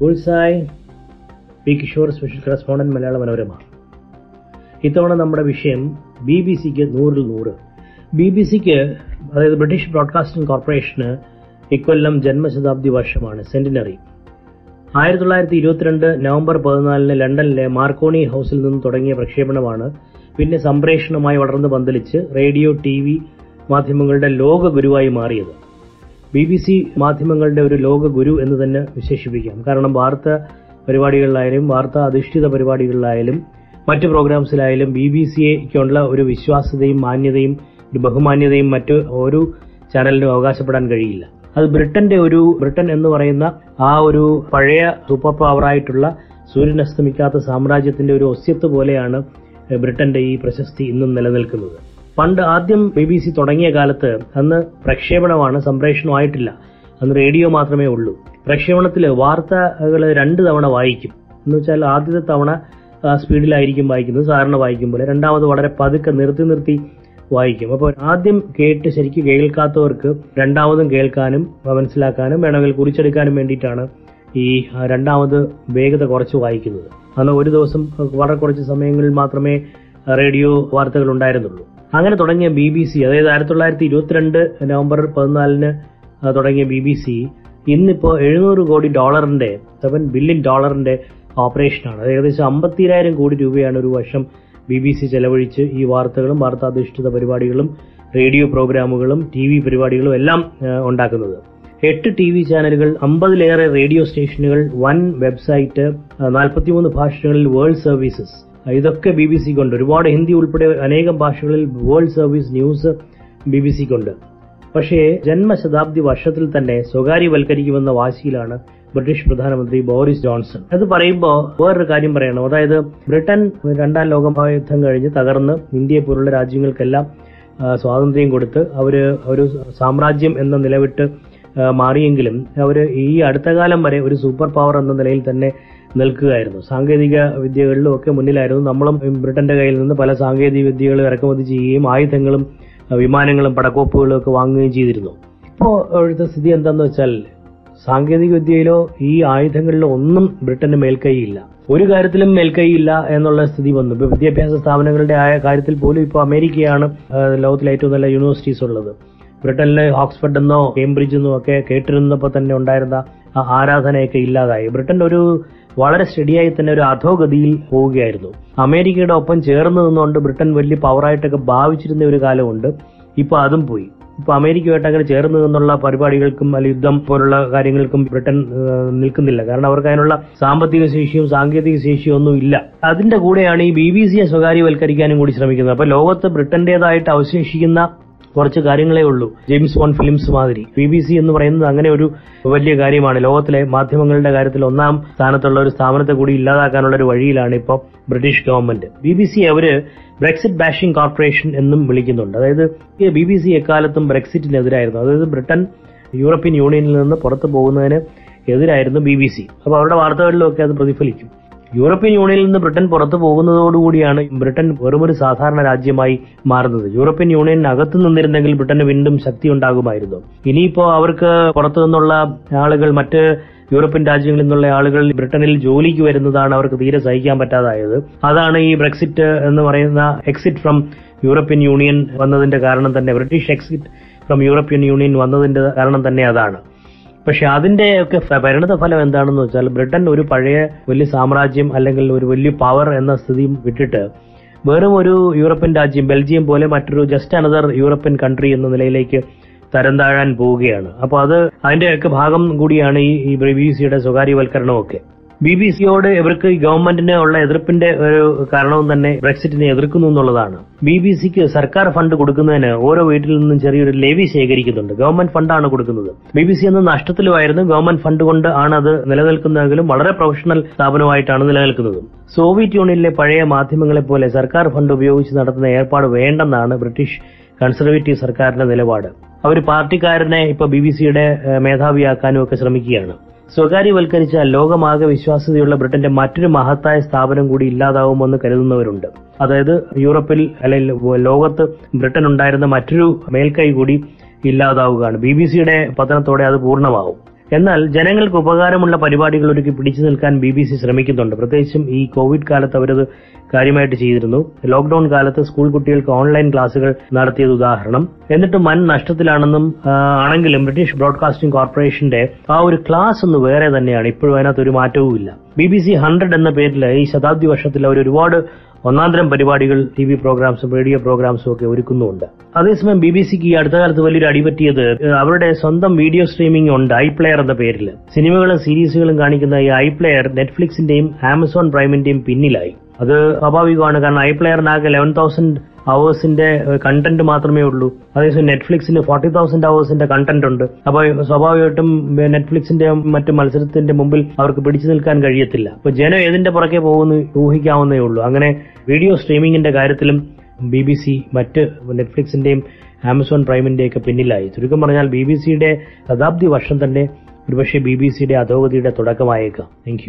Bullseye P Kishore special correspondent Malayala Manorama. ഇത്തവണ നമ്മുടെ വിഷയം ബി ബി സിക്ക് നൂറിൽ നൂറ്. ബി ബി സിക്ക് അതായത് ബ്രിട്ടീഷ് ബ്രോഡ്കാസ്റ്റിംഗ് കോർപ്പറേഷന് ഇക്കൊല്ലം ജന്മശതാബ്ദി വർഷമാണ് സെന്റിനറി. ആയിരത്തി തൊള്ളായിരത്തി ഇരുപത്തിരണ്ട് നവംബർ പതിനാലിന് ലണ്ടനിലെ മാർക്കോണി ഹൗസിൽ നിന്ന് തുടങ്ങിയ പ്രക്ഷേപണമാണ് പിന്നെ സംപ്രേഷണമായി വളർന്നു പന്തലിച്ച് റേഡിയോ ടി വി മാധ്യമങ്ങളുടെ ലോക ഗുരുവായി മാറിയത്. ബി ബി സി മാധ്യമങ്ങളുടെ ഒരു ലോക ഗുരു എന്ന് തന്നെ വിശേഷിപ്പിക്കാം. കാരണം വാർത്ത പരിപാടികളിലായാലും വാർത്താ അധിഷ്ഠിത പരിപാടികളിലായാലും മറ്റ് പ്രോഗ്രാംസിലായാലും ബി ബി സിക്കുള്ള ഒരു വിശ്വാസ്യതയും മാന്യതയും ഒരു ബഹുമാന്യതയും മറ്റ് ഓരോ ചാനലിനും അവകാശപ്പെടാൻ കഴിയില്ല. അത് ബ്രിട്ടന്റെ ഒരു ബ്രിട്ടൻ എന്ന് പറയുന്ന ആ ഒരു പഴയ സൂപ്പർ പവറായിട്ടുള്ള സൂര്യൻ അസ്തമിക്കാത്ത സാമ്രാജ്യത്തിന്റെ ഒരു ഒസ്യത്ത് പോലെയാണ് ബ്രിട്ടന്റെ ഈ പ്രശസ്തി ഇന്നും നിലനിൽക്കുന്നത്. പണ്ട് ആദ്യം ബി ബി സി തുടങ്ങിയ കാലത്ത് അന്ന് പ്രക്ഷേപണമാണ് സംപ്രേഷണമായിട്ടില്ല അന്ന് റേഡിയോ മാത്രമേ ഉള്ളൂ. പ്രക്ഷേപണത്തിൽ വാർത്തകൾ രണ്ട് തവണ വായിക്കും. എന്ന് വെച്ചാൽ ആദ്യത്തെ തവണ സ്പീഡിലായിരിക്കും വായിക്കുന്നത് സാധാരണ വായിക്കും പോലെ. രണ്ടാമത് വളരെ പതുക്കെ നിർത്തി നിർത്തി വായിക്കും. അപ്പോൾ ആദ്യം കേട്ട് ശരിക്കും കേൾക്കാത്തവർക്ക് രണ്ടാമതും കേൾക്കാനും മനസ്സിലാക്കാനും വേണമെങ്കിൽ കുറിച്ചെടുക്കാനും വേണ്ടിയിട്ടാണ് ഈ രണ്ടാമത് വേഗത കുറച്ച് വായിക്കുന്നത്. അന്ന് ഒരു ദിവസം വളരെ കുറച്ച് സമയങ്ങളിൽ മാത്രമേ റേഡിയോ വാർത്തകൾ ഉണ്ടായിരുന്നുള്ളൂ. അങ്ങനെ തുടങ്ങിയ ബി ബി സി അതായത് ആയിരത്തി തൊള്ളായിരത്തി ഇരുപത്തിരണ്ട് നവംബർ പതിനാലിന് തുടങ്ങിയ ബി ബി സി ഇന്നിപ്പോൾ എഴുന്നൂറ് കോടി ഡോളറിന്റെ സെവൻ ബില്യൺ ഡോളറിന്റെ ഓപ്പറേഷനാണ്. അത് ഏകദേശം അമ്പത്തിരായിരം കോടി രൂപയാണ് ഒരു വർഷം ബി ബി സി ചെലവഴിച്ച് ഈ വാർത്തകളും വാർത്താധിഷ്ഠിത പരിപാടികളും റേഡിയോ പ്രോഗ്രാമുകളും ടി വി പരിപാടികളും എല്ലാം ഉണ്ടാക്കുന്നത്. എട്ട് ടി വി ചാനലുകൾ അമ്പതിലേറെ റേഡിയോ സ്റ്റേഷനുകൾ വൺ വെബ്സൈറ്റ് നാൽപ്പത്തിമൂന്ന് ഭാഷകളിൽ വേൾഡ് സർവീസസ് ഇതൊക്കെ ബി ബി സിക്കുണ്ട് ഒരുപാട് ഹിന്ദി ഉൾപ്പെടെ അനേകം ഭാഷകളിൽ world service news B B സിക്കുണ്ട് പക്ഷേ ജന്മശതാബ്ദി വർഷത്തിൽ തന്നെ സ്വകാര്യവൽക്കരിക്കുമെന്ന വാശിയിലാണ് ബ്രിട്ടീഷ് പ്രധാനമന്ത്രി ബോറിസ് ജോൺസൺ. അത് പറയുമ്പോൾ വേറൊരു കാര്യം പറയണം. അതായത് ബ്രിട്ടൻ രണ്ടാം ലോകമഹായുദ്ധം കഴിഞ്ഞ് തകർന്ന് ഇന്ത്യയെ പോലുള്ള രാജ്യങ്ങൾക്കെല്ലാം സ്വാതന്ത്ര്യം കൊടുത്ത് അവർ ഒരു സാമ്രാജ്യം എന്ന നിലവിട്ട് മാറിയെങ്കിലും അവർ ഈ അടുത്ത കാലം വരെ ഒരു സൂപ്പർ പവർ എന്ന നിലയിൽ തന്നെ നിൽക്കുകയായിരുന്നു. സാങ്കേതിക വിദ്യകളിലും ഒക്കെ മുന്നിലായിരുന്നു. നമ്മളും ബ്രിട്ടന്റെ കയ്യിൽ നിന്ന് പല സാങ്കേതിക വിദ്യകളും ഇറക്കുമതി ചെയ്യുകയും ആയുധങ്ങളും വിമാനങ്ങളും പടക്കോപ്പുകളും ഒക്കെ വാങ്ങുകയും ചെയ്തിരുന്നു. ഇപ്പോൾ ഇവിടുത്തെ സ്ഥിതി എന്താന്ന് വെച്ചാൽ സാങ്കേതിക വിദ്യയിലോ ഈ ആയുധങ്ങളിലോ ഒന്നും ബ്രിട്ടന് മേൽക്കൈയില്ല. ഒരു കാര്യത്തിലും മേൽക്കൈയില്ല എന്നുള്ള സ്ഥിതി വന്നു. ഇപ്പൊ വിദ്യാഭ്യാസ സ്ഥാപനങ്ങളുടെ ആയ കാര്യത്തിൽ പോലും ഇപ്പോൾ അമേരിക്കയാണ് ലോകത്തിലെ ഏറ്റവും നല്ല യൂണിവേഴ്സിറ്റീസ് ഉള്ളത്. ബ്രിട്ടനിലെ ഓക്സ്ഫോർഡ് എന്നോ കേംബ്രിഡ്ജ് എന്നോ ഒക്കെ കേട്ടിരുന്നപ്പോൾ തന്നെ ഉണ്ടായിരുന്ന ആരാധനയൊക്കെ ഇല്ലാതായി. ബ്രിട്ടൻ ഒരു വളരെ സ്റ്റഡിയായി തന്നെ ഒരു അധോഗതിയിൽ പോവുകയായിരുന്നു. അമേരിക്കയുടെ ഒപ്പം ചേർന്ന് നിന്നുകൊണ്ട് ബ്രിട്ടൻ വലിയ പവറായിട്ടൊക്കെ ഭാവിച്ചിരുന്ന ഒരു കാലമുണ്ട്. ഇപ്പൊ അതും പോയി. ഇപ്പൊ അമേരിക്കയുമായിട്ട് അങ്ങനെ ചേർന്ന് നിന്നുള്ള പരിപാടികൾക്കും അല്ലെങ്കിൽ യുദ്ധം പോലുള്ള കാര്യങ്ങൾക്കും ബ്രിട്ടൻ നിൽക്കുന്നില്ല. കാരണം അവർക്ക് അതിനുള്ള സാമ്പത്തിക ശേഷിയും സാങ്കേതിക ശേഷിയും ഒന്നും ഇല്ല. അതിന്റെ കൂടെയാണ് ഈ ബി ബി സിയെ സ്വകാര്യവൽക്കരിക്കാനും കൂടി ശ്രമിക്കുന്നത്. അപ്പൊ ലോകത്ത് ബ്രിട്ടന്റേതായിട്ട് അവശേഷിക്കുന്ന കുറച്ച് കാര്യങ്ങളേ ഉള്ളൂ. ജെയിംസ് ബോൺ ഫിലിംസ് മാതിരി. ബി ബി സി എന്ന് പറയുന്നത് അങ്ങനെ ഒരു വലിയ കാര്യമാണ്. ലോകത്തിലെ മാധ്യമങ്ങളുടെ കാര്യത്തിൽ ഒന്നാം സ്ഥാനത്തുള്ള ഒരു സ്ഥാപനത്തെ കൂടി ഇല്ലാതാക്കാനുള്ള ഒരു വഴിയിലാണ് ഇപ്പോൾ British government. B B C അവർ ബ്രെക്സിറ്റ് ബാഷിംഗ് കോർപ്പറേഷൻ എന്നും വിളിക്കുന്നുണ്ട്. അതായത് ബി ബി സി എക്കാലത്തും ബ്രെക്സിറ്റിനെതിരായിരുന്നു. അതായത് ബ്രിട്ടൻ യൂറോപ്യൻ യൂണിയനിൽ നിന്ന് പുറത്തു പോകുന്നതിന് എതിരായിരുന്നു ബി ബി സി. അപ്പോൾ അവരുടെ വാർത്തകളിലൊക്കെ അത് പ്രതിഫലിക്കും. യൂറോപ്യൻ യൂണിയനിൽ നിന്ന് ബ്രിട്ടൻ പുറത്തു പോകുന്നതോടുകൂടിയാണ് ബ്രിട്ടൻ വെറുമൊരു സാധാരണ രാജ്യമായി മാറുന്നത്. യൂറോപ്യൻ യൂണിയനകത്ത് നിന്നിരുന്നെങ്കിൽ ബ്രിട്ടന് വീണ്ടും ശക്തി ഉണ്ടാകുമായിരുന്നു. ഇനിയിപ്പോ അവർക്ക് പുറത്തു നിന്നുള്ള ആളുകൾ മറ്റ് യൂറോപ്യൻ രാജ്യങ്ങളിൽ നിന്നുള്ള ആളുകൾ ബ്രിട്ടനിൽ ജോലിക്ക് വരുന്നതാണ് അവർക്ക് തീരെ സഹിക്കാൻ പറ്റാതായത്. അതാണ് ഈ ബ്രെക്സിറ്റ് എന്ന് പറയുന്ന എക്സിറ്റ് ഫ്രം യൂറോപ്യൻ യൂണിയൻ വന്നതിന്റെ കാരണം തന്നെ. British exit from European union വന്നതിന്റെ കാരണം തന്നെ അതാണ്. പക്ഷെ അതിന്റെ ഒക്കെ പരിണത ഫലം എന്താണെന്ന് വെച്ചാൽ ബ്രിട്ടൻ ഒരു പഴയ വലിയ സാമ്രാജ്യം അല്ലെങ്കിൽ ഒരു വലിയ പവർ എന്ന സ്ഥിതി വിട്ടിട്ട് വെറും ഒരു യൂറോപ്യൻ രാജ്യം ബെൽജിയം പോലെ മറ്റൊരു ജസ്റ്റ് അനദർ യൂറോപ്യൻ കൺട്രി എന്ന നിലയിലേക്ക് തരം താഴാൻ പോവുകയാണ്. അപ്പോൾ അത് അതിന്റെ ഒക്കെ ഭാഗം കൂടിയാണ് ഈ ബി ബി സിയുടെ സ്വകാര്യവൽക്കരണമൊക്കെ. ബി ബി സിയോട് ഇവർക്ക് ഗവൺമെന്റിന് ഉള്ള എതിർപ്പിന്റെ ഒരു കാരണവും തന്നെ ബ്രെക്സിറ്റിനെ എതിർക്കുന്നു എന്നുള്ളതാണ്. ബി ബി സിക്ക് സർക്കാർ ഫണ്ട് കൊടുക്കുന്നതിന് ഓരോ വീട്ടിൽ നിന്നും ചെറിയൊരു ലെവി ശേഖരിക്കുന്നുണ്ട്. ഗവൺമെന്റ് ഫണ്ടാണ് കൊടുക്കുന്നത്. ബി ബി സി എന്ന നഷ്ടത്തിലുമായിരുന്നു ഗവൺമെന്റ് ഫണ്ട് കൊണ്ട് ആണ് അത് നിലനിൽക്കുന്നതെങ്കിലും വളരെ പ്രൊഫഷണൽ സ്ഥാപനമായിട്ടാണ് നിലനിൽക്കുന്നത്. സോവിയറ്റ് യൂണിയനിലെ പഴയ മാധ്യമങ്ങളെ പോലെ സർക്കാർ ഫണ്ട് ഉപയോഗിച്ച് നടത്തുന്ന ഏർപ്പാട് വേണ്ടെന്നാണ് ബ്രിട്ടീഷ് കൺസർവേറ്റീവ് സർക്കാരിന്റെ നിലപാട്. അവർ പാർട്ടിക്കാരനെ ഇപ്പൊ ബി ബി സിയുടെ മേധാവിയാക്കാനും ഒക്കെ ശ്രമിക്കുകയാണ്. സ്വകാര്യവൽക്കരിച്ചാൽ ലോകമാകെ വിശ്വാസ്യതയുള്ള ബ്രിട്ടന്റെ മറ്റൊരു മഹത്തായ സ്ഥാപനം കൂടി ഇല്ലാതാവുമെന്ന് കരുതുന്നവരുണ്ട്. അതായത് യൂറോപ്പിൽ അല്ലെങ്കിൽ ലോകത്ത് ബ്രിട്ടൻ ഉണ്ടായിരുന്ന മറ്റൊരു മേൽക്കൈ കൂടി ഇല്ലാതാവുകയാണ്. ബി ബി സിയുടെ പതനത്തോടെ അത് പൂർണമാവും. എന്നാൽ ജനങ്ങൾക്ക് ഉപകാരമുള്ള പരിപാടികൾ ഒരുക്കി പിടിച്ചു നിൽക്കാൻ ബി ബി സി ശ്രമിക്കുന്നുണ്ട്. പ്രത്യേകിച്ചും ഈ കോവിഡ് കാലത്ത് അവരത് കാര്യമായിട്ട് ചെയ്തിരുന്നു. ലോക്ഡൌൺ കാലത്ത് സ്കൂൾ കുട്ടികൾക്ക് ഓൺലൈൻ ക്ലാസുകൾ നടത്തിയത് ഉദാഹരണം. എന്നിട്ട് വൻ നഷ്ടത്തിലാണെന്നും ആണെങ്കിലും ബ്രിട്ടീഷ് ബ്രോഡ്കാസ്റ്റിംഗ് കോർപ്പറേഷന്റെ ആ ഒരു ക്ലാസ് ഒന്ന് വേറെ തന്നെയാണ്. ഇപ്പോഴും അതിനകത്ത് ഒരു മാറ്റവും ഇല്ല ബി ബി സി ഹൺഡ്രഡ് എന്ന പേരിൽ ഈ ശതാബ്ദി വർഷത്തിൽ അവർ ഒരുപാട് ഒന്നാന്തരം പരിപാടികൾ ടി വി പ്രോഗ്രാംസും റേഡിയോ പ്രോഗ്രാംസും ഒക്കെ ഒരുക്കുന്നുമുണ്ട്. അതേസമയം ബി ബി സിക്ക് ഈ അടുത്ത കാലത്ത് വലിയൊരു അടിപറ്റിയത് അവരുടെ സ്വന്തം വീഡിയോ സ്ട്രീമിംഗ് ഉണ്ട് ഐ പ്ലെയർ എന്ന പേരിൽ. സിനിമകളും സീരീസുകളും കാണിക്കുന്ന ഈ ഐ പ്ലെയർ നെറ്റ്ഫ്ലിക്സിന്റെയും ആമസോൺ പ്രൈമിന്റെയും പിന്നിലായി. അത് സ്വാഭാവികമാണ് കാരണം ഐ പ്ലെയറിനാകെ ലെവൻ തൗസൻഡ് അവേഴ്സിന്റെ കണ്ടന്റ് മാത്രമേ ഉള്ളൂ. അതേസമയം നെറ്റ്ഫ്ലിക്സിന് ഫോർട്ടി തൗസൻഡ് അവേഴ്സിന്റെ കണ്ടന്റ് ഉണ്ട്. അപ്പോൾ സ്വാഭാവികമായിട്ടും നെറ്റ്ഫ്ലിക്സിന്റെ മറ്റു മത്സരത്തിന്റെ മുമ്പിൽ അവർക്ക് പിടിച്ചു നിൽക്കാൻ കഴിയത്തില്ല. അപ്പൊ ജനം ഏതിന്റെ പുറകെ പോകുന്നു ഊഹിക്കാവുന്നേ ഉള്ളൂ. അങ്ങനെ വീഡിയോ സ്ട്രീമിംഗിന്റെ കാര്യത്തിലും ബി ബി സി മറ്റ് നെറ്റ്ഫ്ലിക്സിന്റെയും ആമസോൺ പ്രൈമിന്റെയൊക്കെ പിന്നിലായി. ചുരുക്കം പറഞ്ഞാൽ ബി ബി സിയുടെ ശതാബ്ദി വർഷം തന്നെ ഒരുപക്ഷെ ബി ബി സിയുടെ അധോഗതിയുടെ തുടക്കമായേക്കാം. താങ്ക്